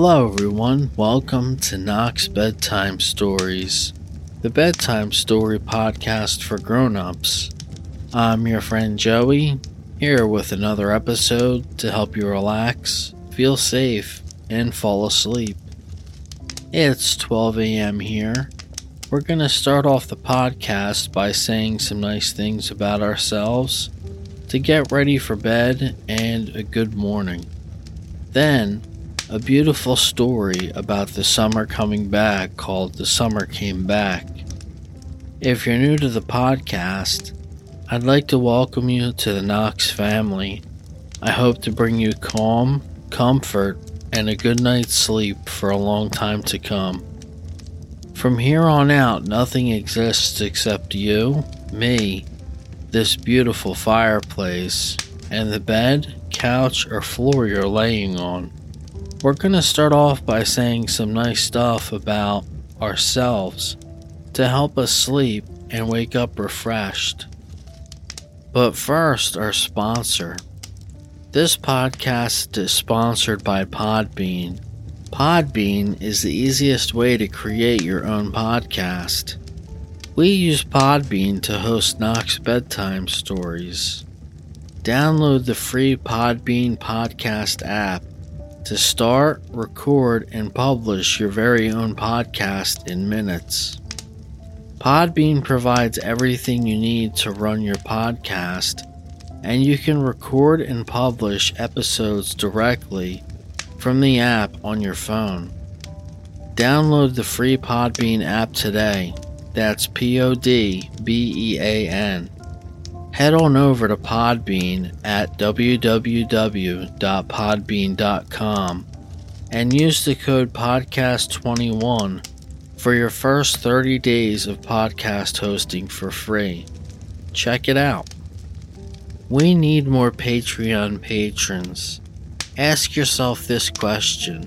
Hello, everyone. Welcome to Knox Bedtime Stories, the bedtime story podcast for grown-ups. I'm your friend Joey, here with another episode to help you relax, feel safe, and fall asleep. It's 12 a.m. here. We're going to start off the podcast by saying some nice things about ourselves to get ready for bed and a good morning. Then, a beautiful story about the summer coming back called The Summer Came Back. If you're new to the podcast, I'd like to welcome you to the Knox family. I hope to bring you calm, comfort, and a good night's sleep for a long time to come. From here on out, nothing exists except you, me, this beautiful fireplace, and the bed, couch, or floor you're laying on. We're going to start off by saying some nice stuff about ourselves to help us sleep and wake up refreshed. But first, our sponsor. This podcast is sponsored by Podbean. Podbean is the easiest way to create your own podcast. We use Podbean to host Knox bedtime stories. Download the free Podbean podcast app to start, record, and publish your very own podcast in minutes. Podbean provides everything you need to run your podcast, and you can record and publish episodes directly from the app on your phone. Download the free Podbean app today. That's P O D B E A N head on over to Podbean at www.podbean.com and use the code podcast21 for your first 30 days of podcast hosting for free. Check it out. We need more Patreon patrons. Ask yourself this question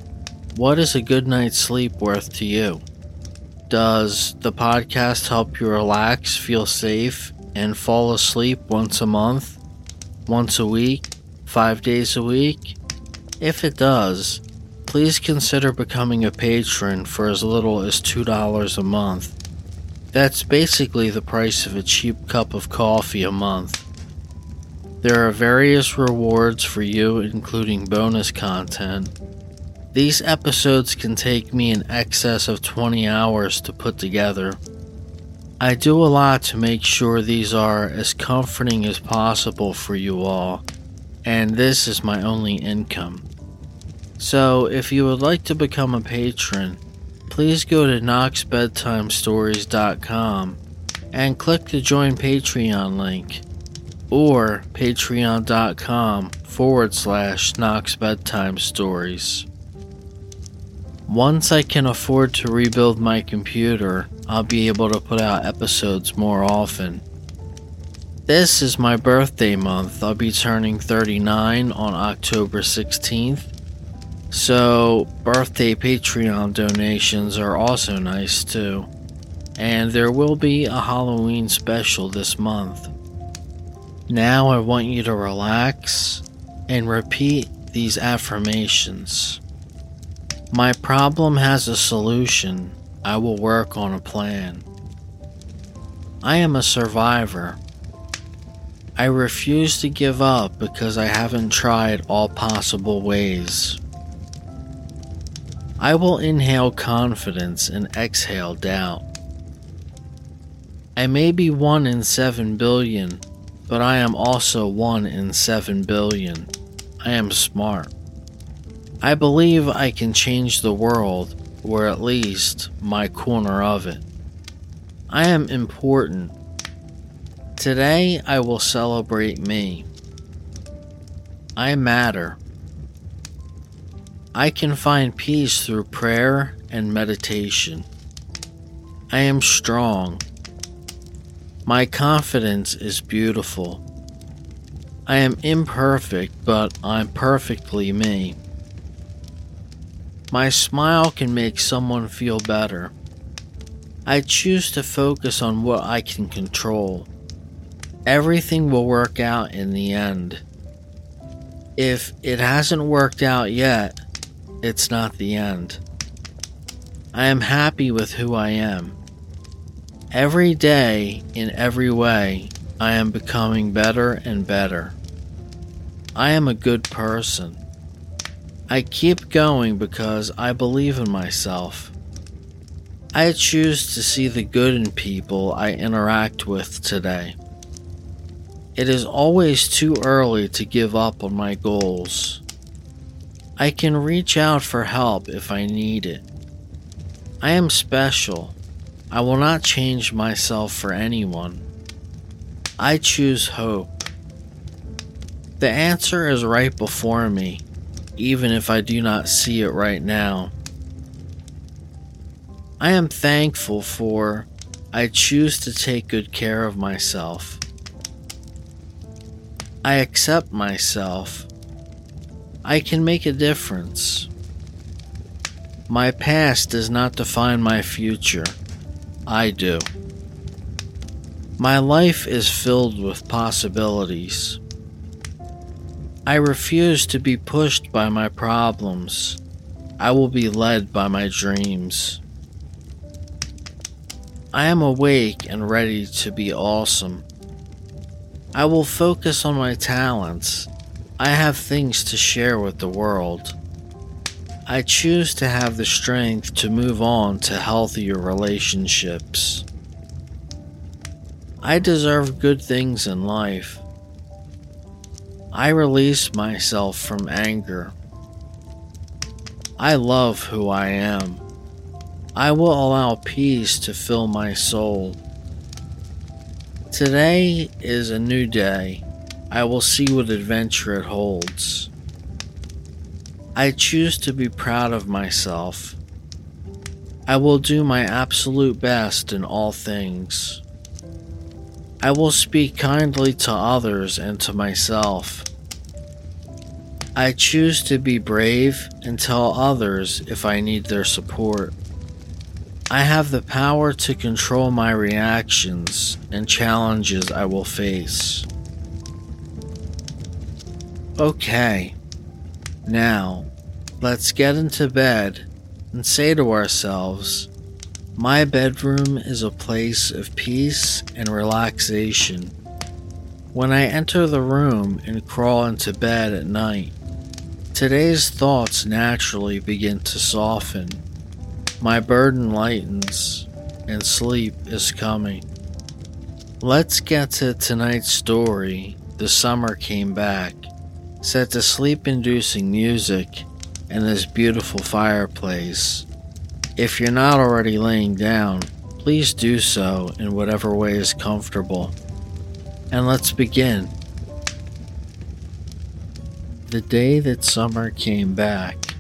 What is a good night's sleep worth to you? Does the podcast help you relax, feel safe, and fall asleep once a month, once a week, five days a week? If it does, please consider becoming a patron for as little as $2 a month. That's basically the price of a cheap cup of coffee a month. There are various rewards for you, including bonus content. These episodes can take me in excess of 20 hours to put together. I do a lot to make sure these are as comforting as possible for you all, and this is my only income. So, if you would like to become a patron, please go to knoxbedtimestories.com and click the join Patreon link, or patreon.com forward slash Knox Bedtime Stories. Once I can afford to rebuild my computer, I'll be able to put out episodes more often. This is my birthday month. I'll be turning 39 on October 16th. So, birthday Patreon donations are also nice too. And there will be a Halloween special this month. Now I want you to relax and repeat these affirmations. My problem has a solution. I will work on a plan. I am a survivor. I refuse to give up because I haven't tried all possible ways. I will inhale confidence and exhale doubt. I may be 1 in 7 billion, but I am also 1 in 7 billion. I am smart. I believe I can change the world, or at least my corner of it. I am important. Today I will celebrate me. I matter. I can find peace through prayer and meditation. I am strong. My confidence is beautiful. I am imperfect, but I'm perfectly me. My smile can make someone feel better. I choose to focus on what I can control. Everything will work out in the end. If it hasn't worked out yet, it's not the end. I am happy with who I am. Every day, in every way, I am becoming better and better. I am a good person. I keep going because I believe in myself. I choose to see the good in people I interact with today. It is always too early to give up on my goals. I can reach out for help if I need it. I am special. I will not change myself for anyone. I choose hope. The answer is right before me, even if I do not see it right now. I am thankful for I choose to take good care of myself. I accept myself. I can make a difference. My past does not define my future. I do. My life is filled with possibilities. I refuse to be pushed by my problems. I will be led by my dreams. I am awake and ready to be awesome. I will focus on my talents. I have things to share with the world. I choose to have the strength to move on to healthier relationships. I deserve good things in life. I release myself from anger. I love who I am. I will allow peace to fill my soul. Today is a new day. I will see what adventure it holds. I choose to be proud of myself. I will do my absolute best in all things. I will speak kindly to others and to myself. I choose to be brave and tell others if I need their support. I have the power to control my reactions and challenges I will face. Okay, now let's get into bed and say to ourselves, My bedroom is a place of peace and relaxation. When I enter the room and crawl into bed at night, today's thoughts naturally begin to soften my burden lightens, and sleep is coming. Let's get to tonight's story. The summer came back, set to sleep inducing music and this beautiful fireplace. If you're not already laying down, please do so in whatever way is comfortable. And let's begin. The day that summer came back,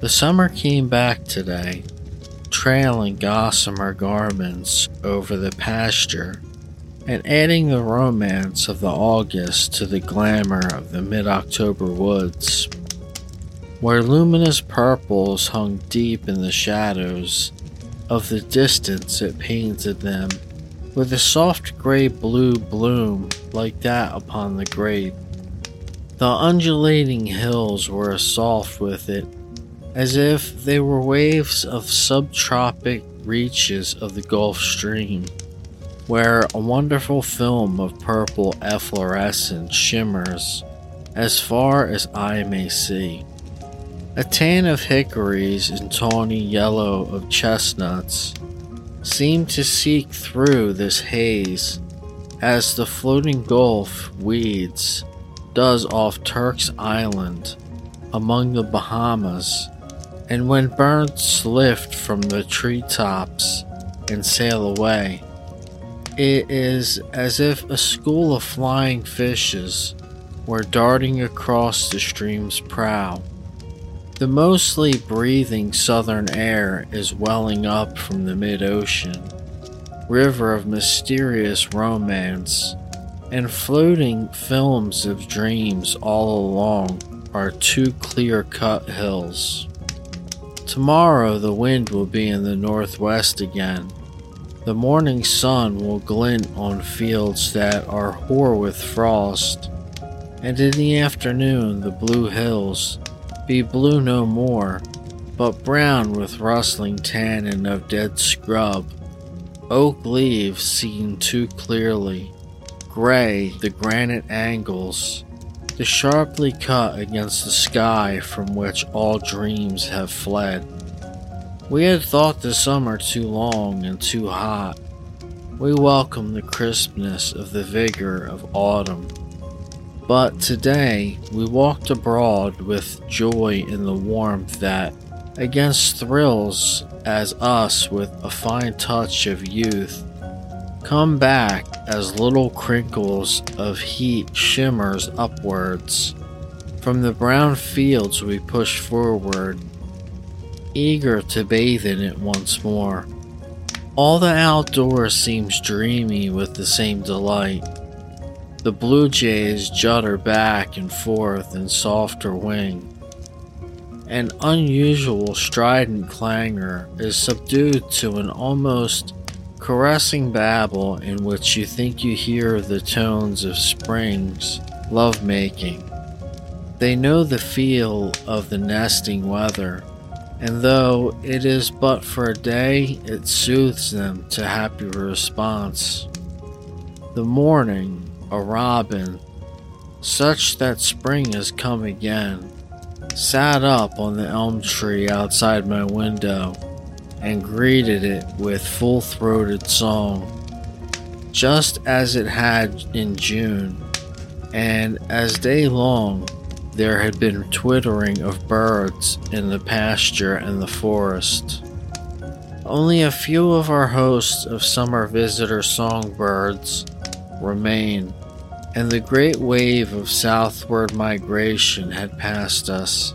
the summer came back today, trailing gossamer garments over the pasture and adding the romance of the August to the glamour of the mid October woods. Where luminous purples hung deep in the shadows of the distance, it painted them with a soft gray blue bloom like that upon the grape. The undulating hills were soft with it as if they were waves of subtropic reaches of the Gulf Stream, where a wonderful film of purple efflorescence shimmers as far as eye may see. A tan of hickories and tawny yellow of chestnuts seem to seek through this haze as the floating gulf weeds does off Turk's Island among the Bahamas and when birds lift from the treetops and sail away, it is as if a school of flying fishes were darting across the stream's prow. The mostly breathing southern air is welling up from the mid ocean, river of mysterious romance, and floating films of dreams all along our two clear cut hills. Tomorrow the wind will be in the northwest again. The morning sun will glint on fields that are hoar with frost, and in the afternoon the blue hills be blue no more, but brown with rustling tannin of dead scrub. Oak leaves seen too clearly, gray the granite angles, the sharply cut against the sky from which all dreams have fled. We had thought the summer too long and too hot. We welcomed the crispness of the vigor of autumn. But today we walked abroad with joy in the warmth that, against thrills as us with a fine touch of youth, come back as little crinkles of heat shimmers upwards. From the brown fields we push forward, eager to bathe in it once more. All the outdoors seems dreamy with the same delight. The blue jays judder back and forth in softer wing. An unusual strident clangor is subdued to an almost caressing babble in which you think you hear the tones of spring's lovemaking. They know the feel of the nesting weather, and though it is but for a day, it soothes them to happy response. The morning, a robin, such that spring has come again, sat up on the elm tree outside my window and greeted it with full throated song, just as it had in June, and as day long there had been twittering of birds in the pasture and the forest. Only a few of our hosts of summer visitor songbirds remain and the great wave of southward migration had passed us.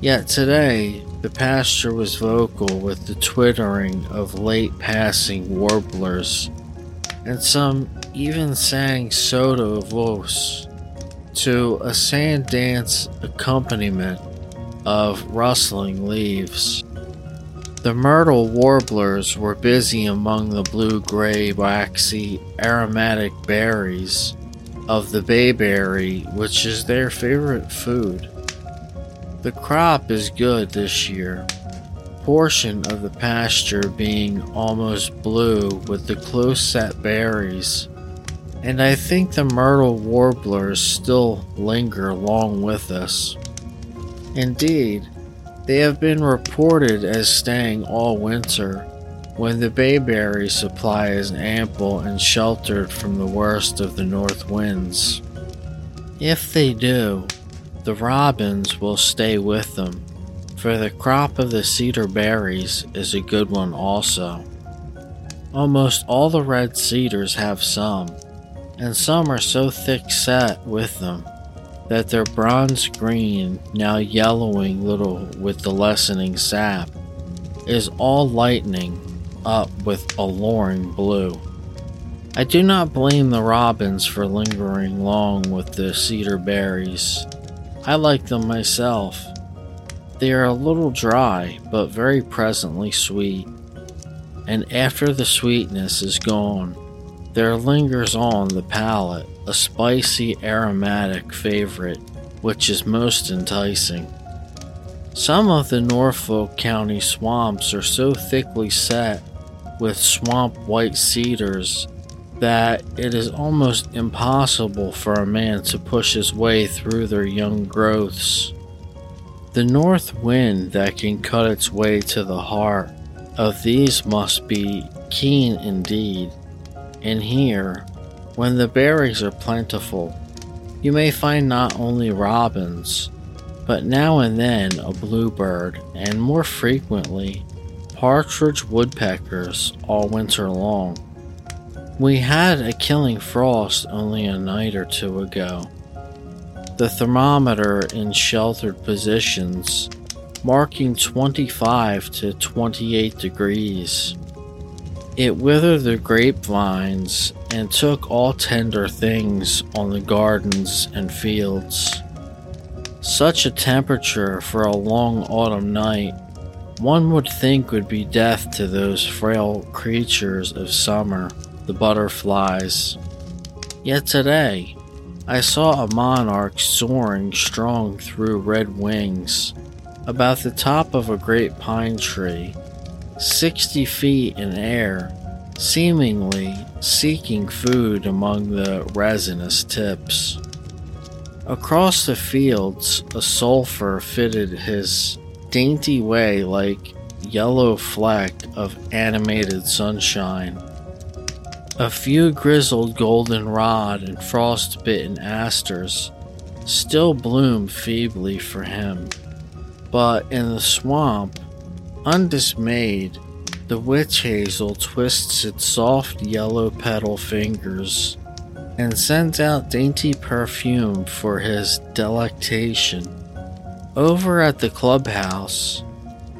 Yet today, the pasture was vocal with the twittering of late passing warblers, and some even sang sotto voce to a sand dance accompaniment of rustling leaves. The myrtle warblers were busy among the blue gray, waxy, aromatic berries of the bayberry, which is their favorite food. The crop is good this year, portion of the pasture being almost blue with the close set berries, and I think the myrtle warblers still linger along with us. Indeed, they have been reported as staying all winter when the bayberry supply is ample and sheltered from the worst of the north winds. If they do, the robins will stay with them, for the crop of the cedar berries is a good one also. Almost all the red cedars have some, and some are so thick set with them that their bronze green, now yellowing little with the lessening sap, is all lightening up with alluring blue. I do not blame the robins for lingering long with the cedar berries. I like them myself. They are a little dry, but very presently sweet. And after the sweetness is gone, there lingers on the palate a spicy aromatic favorite, which is most enticing. Some of the Norfolk County swamps are so thickly set with swamp white cedars that it is almost impossible for a man to push his way through their young growths. The north wind that can cut its way to the heart of these must be keen indeed. And here, when the berries are plentiful, you may find not only robins, but now and then a bluebird, and more frequently, partridge woodpeckers all winter long. We had a killing frost only a night or two ago. The thermometer in sheltered positions marking 25 to 28 degrees. It withered the grapevines and took all tender things on the gardens and fields. Such a temperature for a long autumn night, one would think would be death to those frail creatures of summer, the butterflies. Yet today, I saw a monarch soaring strong through red wings about the top of a great pine tree, 60 feet in air, seemingly seeking food among the resinous tips. Across the fields, a sulphur fitted his dainty way like yellow fleck of animated sunshine. A few grizzled goldenrod and frost-bitten asters still bloomed feebly for him, but in the swamp, undismayed, the witch hazel twists its soft yellow petal fingers and sends out dainty perfume for his delectation. Over at the clubhouse,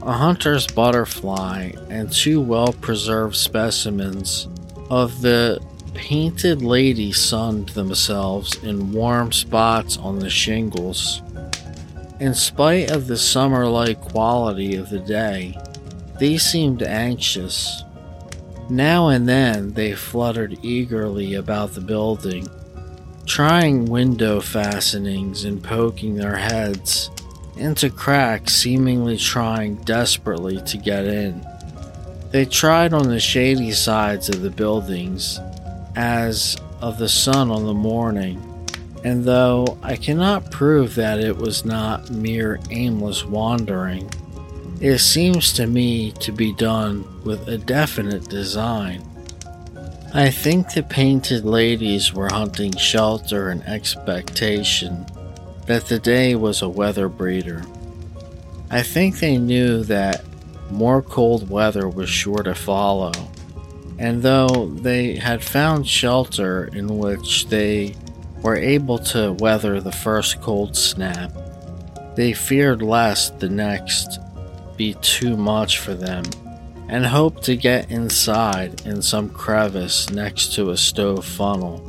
a hunter's butterfly and two well preserved specimens of the painted lady sunned themselves in warm spots on the shingles. In spite of the summer like quality of the day, they seemed anxious. Now and then they fluttered eagerly about the building, trying window fastenings and poking their heads into cracks, seemingly trying desperately to get in. They tried on the shady sides of the buildings, as of the sun on the morning, and though I cannot prove that it was not mere aimless wandering, it seems to me to be done with a definite design. I think the painted ladies were hunting shelter and expectation that the day was a weather breeder. I think they knew that more cold weather was sure to follow, and though they had found shelter in which they were able to weather the first cold snap, they feared lest the next be too much for them and hoped to get inside in some crevice next to a stove funnel.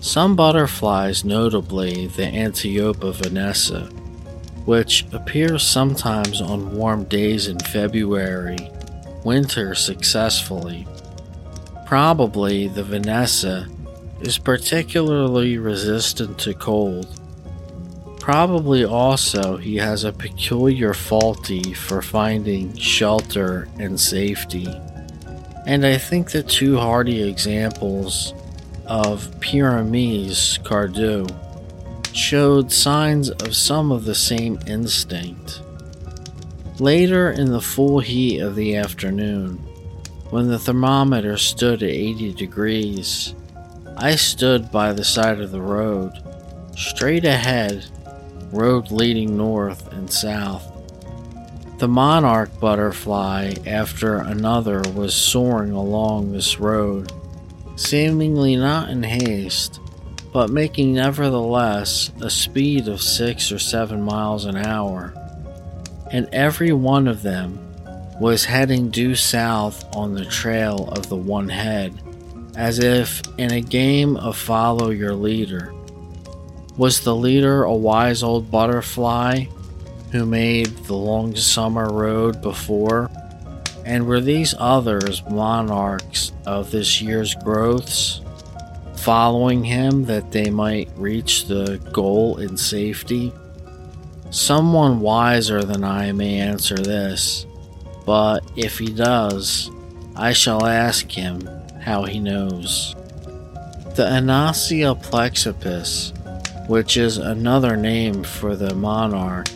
Some butterflies, notably the Antiopa vanessa, which appears sometimes on warm days in February, winter successfully. Probably the vanessa is particularly resistant to cold. Probably also he has a peculiar faulty for finding shelter and safety. And I think the two hardy examples of Pyrameis cardui showed signs of some of the same instinct. Later in the full heat of the afternoon, when the thermometer stood at 80 degrees, I stood by the side of the road, straight ahead, road leading north and south. The monarch butterfly, after another, was soaring along this road seemingly not in haste, but making nevertheless a speed of six or seven miles an hour. And every one of them was heading due south on the trail of the one head, as if in a game of follow your leader. Was the leader a wise old butterfly who made the long summer road before? And were these others monarchs of this year's growths, following him that they might reach the goal in safety? Someone wiser than I may answer this, but if he does, I shall ask him how he knows. The Anosia plexippus, which is another name for the monarch,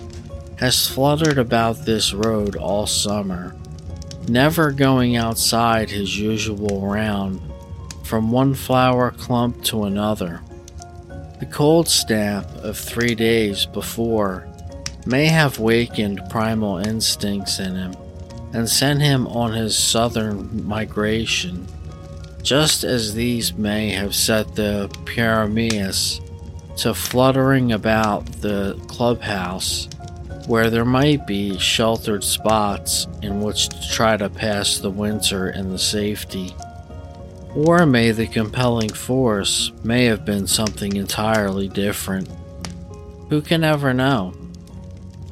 has fluttered about this road all summer never going outside his usual round from one flower clump to another. The cold snap of three days before may have wakened primal instincts in him and sent him on his southern migration, just as these may have set the Pyrameis to fluttering about the clubhouse where there might be sheltered spots in which to try to pass the winter in the safety. Or may the compelling force may have been something entirely different. Who can ever know?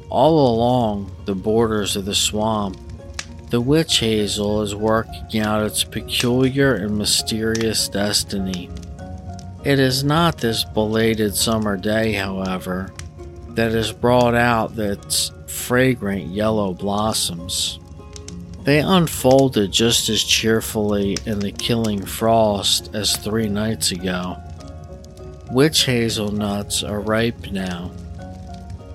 All along the borders of the swamp, the witch hazel is working out its peculiar and mysterious destiny. It is not this belated summer day, however, that has brought out its fragrant yellow blossoms. They unfolded just as cheerfully in the killing frost as three nights ago. Witch hazelnuts are ripe now.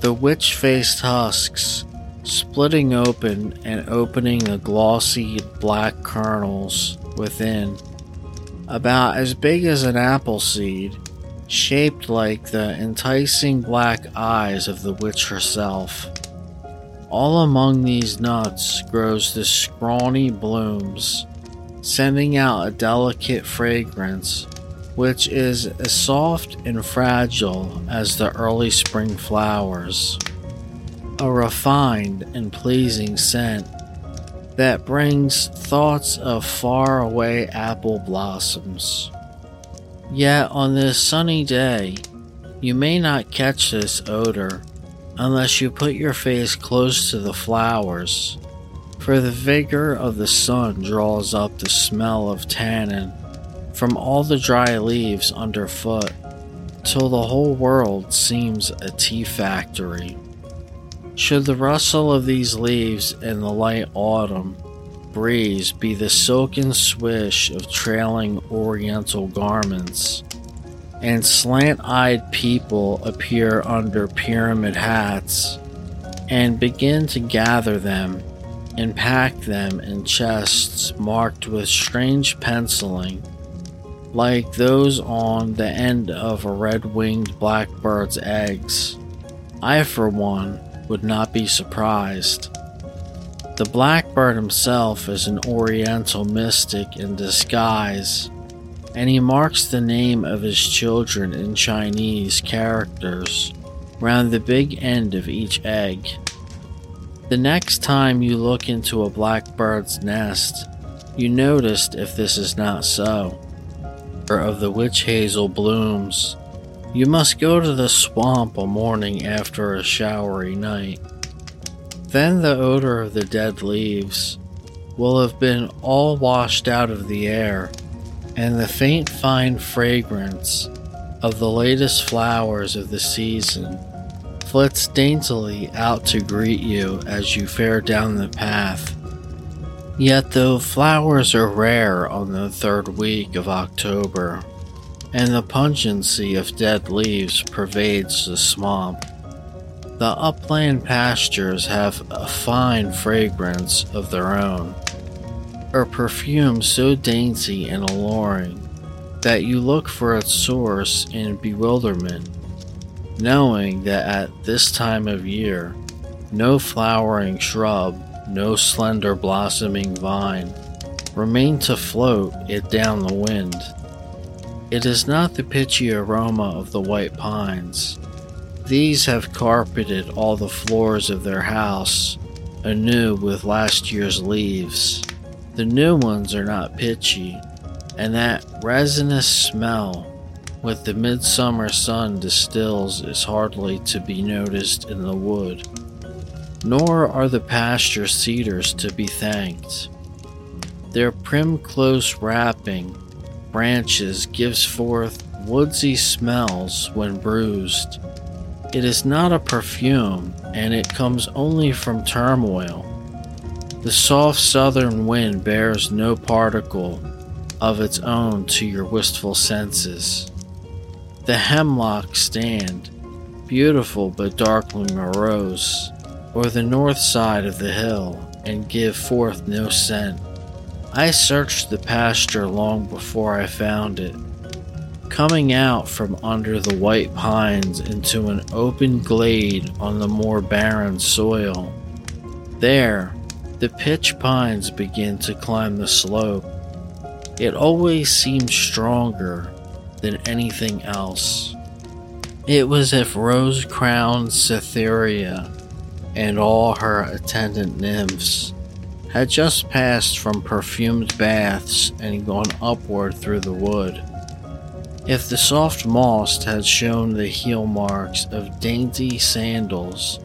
The witch faced husks splitting open and opening the glossy black kernels within, about as big as an apple seed, shaped like the enticing black eyes of the witch herself. All among these nuts grows the scrawny blooms, sending out a delicate fragrance which is as soft and fragile as the early spring flowers. A refined and pleasing scent that brings thoughts of far away apple blossoms. Yet on this sunny day, you may not catch this odor unless you put your face close to the flowers, for the vigor of the sun draws up the smell of tannin from all the dry leaves underfoot, till the whole world seems a tea factory. Should the rustle of these leaves in the light autumn breeze be the silken swish of trailing oriental garments, and slant eyed people appear under pyramid hats and begin to gather them and pack them in chests marked with strange penciling, like those on the end of a red winged blackbird's eggs. I, for one, would not be surprised. The blackbird himself is an oriental mystic in disguise, and he marks the name of his children in Chinese characters round the big end of each egg. The next time you look into a blackbird's nest, you noticed if this is not so. Or of the witch hazel blooms, you must go to the swamp a morning after a showery night. Then the odor of the dead leaves will have been all washed out of the air, and the faint fine fragrance of the latest flowers of the season flits daintily out to greet you as you fare down the path. Yet, though flowers are rare on the third week of October, and the pungency of dead leaves pervades the swamp, the upland pastures have a fine fragrance of their own, a perfume so dainty and alluring that you look for its source in bewilderment, knowing that at this time of year, no flowering shrub, no slender blossoming vine remain to float it down the wind. It is not the pitchy aroma of the white pines these have carpeted all the floors of their house anew with last year's leaves. The new ones are not pitchy, and that resinous smell with the midsummer sun distills is hardly to be noticed in the wood. Nor are the pasture cedars to be thanked. Their prim close wrapping branches gives forth woodsy smells when bruised it is not a perfume, and it comes only from turmoil. The soft southern wind bears no particle of its own to your wistful senses. The hemlocks stand, beautiful but darkly morose, or the north side of the hill, and give forth no scent. I searched the pasture long before I found it coming out from under the white pines into an open glade on the more barren soil. There, the pitch pines begin to climb the slope. It always seemed stronger than anything else. It was as if rose crowned Cytherea and all her attendant nymphs had just passed from perfumed baths and gone upward through the wood. If the soft moss had shown the heel marks of dainty sandals,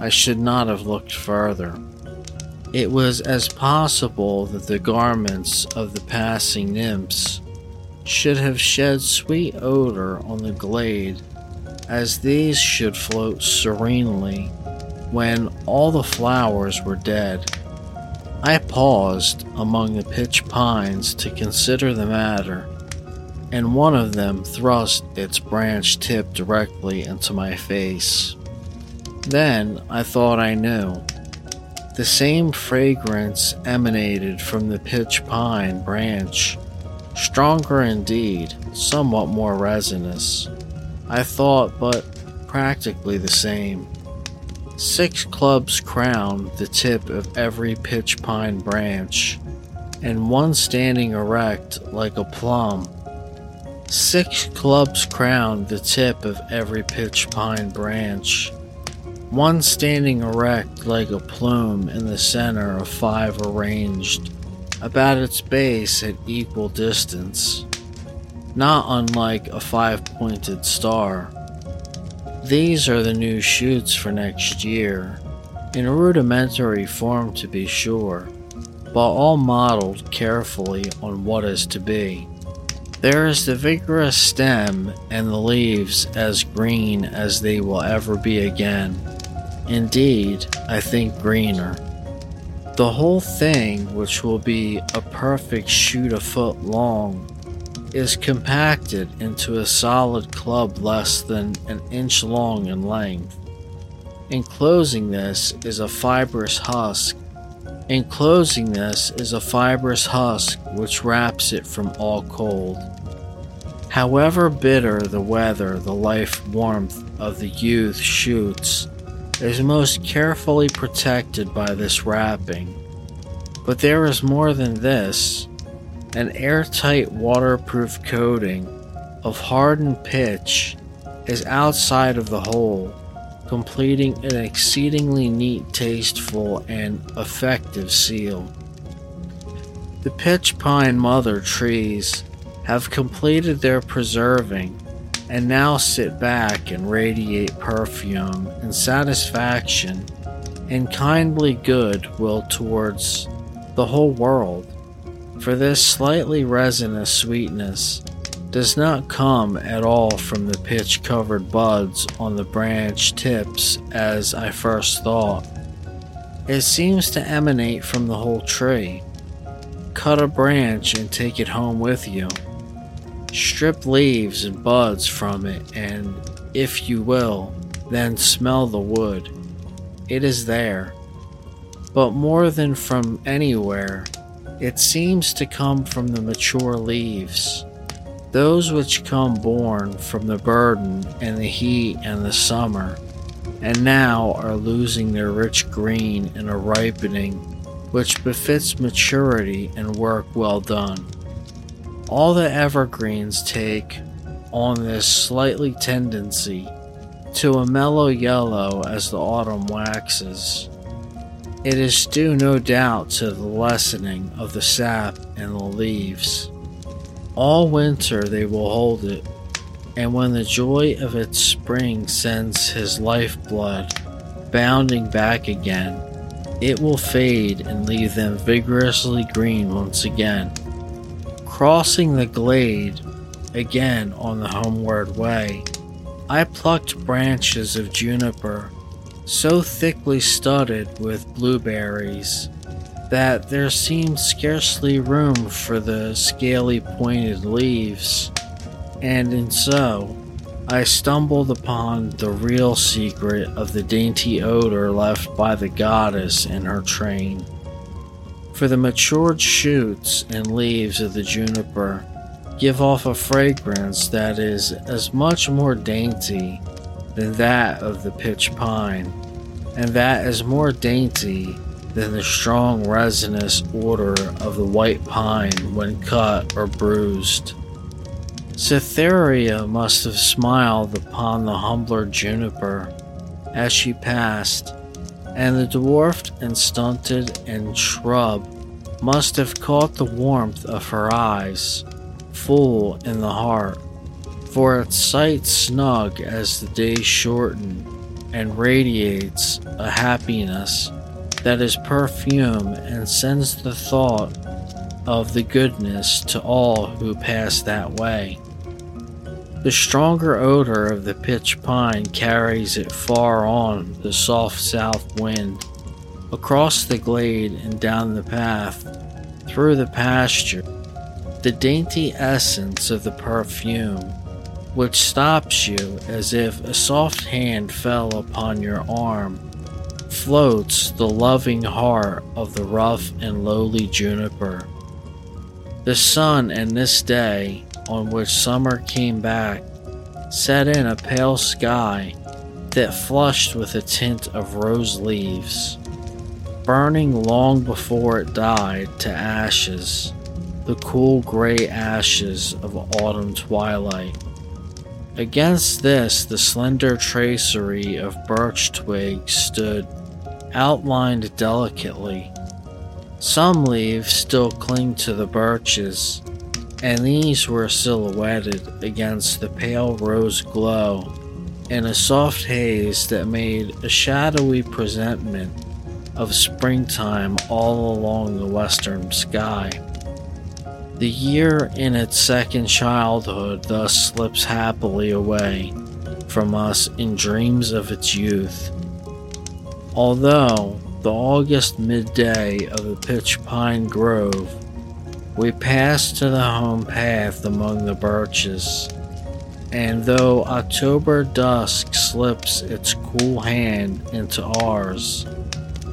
I should not have looked further. It was as possible that the garments of the passing nymphs, should have shed sweet odor on the glade, as these should float serenely when all the flowers were dead. I paused among the pitch pines to consider the matter, and one of them thrust its branch tip directly into my face. Then I thought I knew. The same fragrance emanated from the pitch pine branch, stronger indeed, somewhat more resinous. I thought, but practically the same. Six clubs crown the tip of every pitch pine branch, and one standing erect like a plum. Six clubs crown the tip of every pitch pine branch, one standing erect like a plume in the center of five arranged about its base at equal distance, not unlike a five pointed star. These are the new shoots for next year, in a rudimentary form to be sure, but all modeled carefully on what is to be. There is the vigorous stem and the leaves as green as they will ever be again. Indeed, I think greener. The whole thing, which will be a perfect shoot a foot long, is compacted into a solid club less than an inch long in length. Enclosing this is a fibrous husk. Enclosing this is a fibrous husk which wraps it from all cold. However bitter the weather, the life warmth of the youth shoots is most carefully protected by this wrapping. But there is more than this. An airtight waterproof coating of hardened pitch is outside of the hole, completing an exceedingly neat, tasteful, and effective seal. The pitch pine mother trees have completed their preserving and now sit back and radiate perfume and satisfaction and kindly goodwill towards the whole world. For this slightly resinous sweetness does not come at all from the pitch covered buds on the branch tips as I first thought. It seems to emanate from the whole tree. Cut a branch and take it home with you. Strip leaves and buds from it, and, if you will, then smell the wood. It is there. But more than from anywhere, it seems to come from the mature leaves, those which come born from the burden and the heat and the summer, and now are losing their rich green in a ripening which befits maturity and work well done. All the evergreens take on this slightly tendency to a mellow yellow as the autumn waxes. It is due, no doubt, to the lessening of the sap and the leaves. All winter they will hold it, and when the joy of its spring sends his lifeblood bounding back again, it will fade and leave them vigorously green once again. Crossing the glade again on the homeward way, I plucked branches of juniper so thickly studded with blueberries that there seemed scarcely room for the scaly pointed leaves, and in so, I stumbled upon the real secret of the dainty odor left by the goddess in her train. For the matured shoots and leaves of the juniper give off a fragrance that is as much more dainty than that of the pitch pine, and that is more dainty than the strong resinous odor of the white pine when cut or bruised. Cytherea must have smiled upon the humbler juniper as she passed, and the dwarfed and stunted and shrub must have caught the warmth of her eyes, full in the heart, for its sight snug as the days shorten and radiates a happiness that is perfume and sends the thought of the goodness to all who pass that way. The stronger odor of the pitch pine carries it far on the soft south wind, across the glade and down the path, through the pasture. The dainty essence of the perfume, which stops you as if a soft hand fell upon your arm, floats the loving heart of the rough and lowly juniper. The sun and this day on which summer came back set in a pale sky that flushed with a tint of rose leaves, burning long before it died to ashes, the cool gray ashes of autumn twilight. Against this, the slender tracery of birch twigs stood, outlined delicately. Some leaves still cling to the birches, and these were silhouetted against the pale rose glow in a soft haze that made a shadowy presentment of springtime all along the western sky. The year in its second childhood thus slips happily away from us in dreams of its youth. Although the August midday of the pitch pine grove we passed to the home path among the birches, and though October dusk slips its cool hand into ours,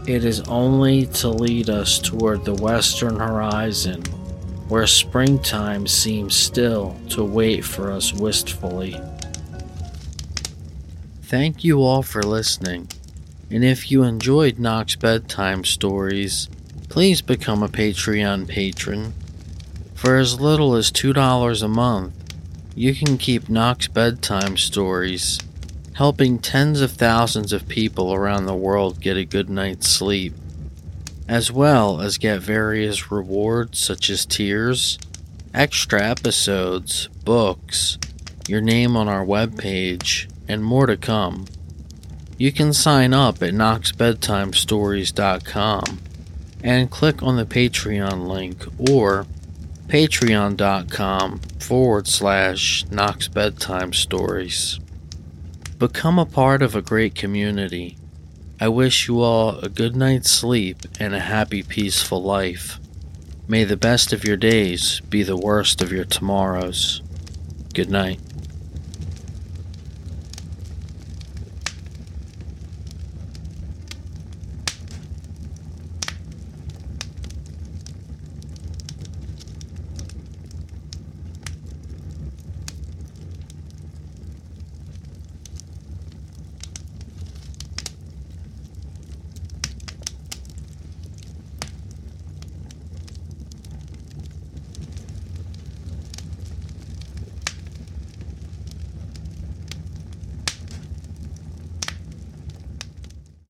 it is only to lead us toward the western horizon, where springtime seems still to wait for us wistfully. Thank you all for listening, and if you enjoyed Knox Bedtime Stories, please become a Patreon patron for as little as $2 a month, you can keep Knox bedtime stories, helping tens of thousands of people around the world get a good night's sleep, as well as get various rewards such as tiers, extra episodes, books, your name on our webpage, and more to come. You can sign up at knoxbedtimestories.com and click on the Patreon link or patreon.com forward slash Knox Bedtime Stories. Become a part of a great community. I wish you all a good night's sleep and a happy, peaceful life. May the best of your days be the worst of your tomorrows. Good night.